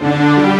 Música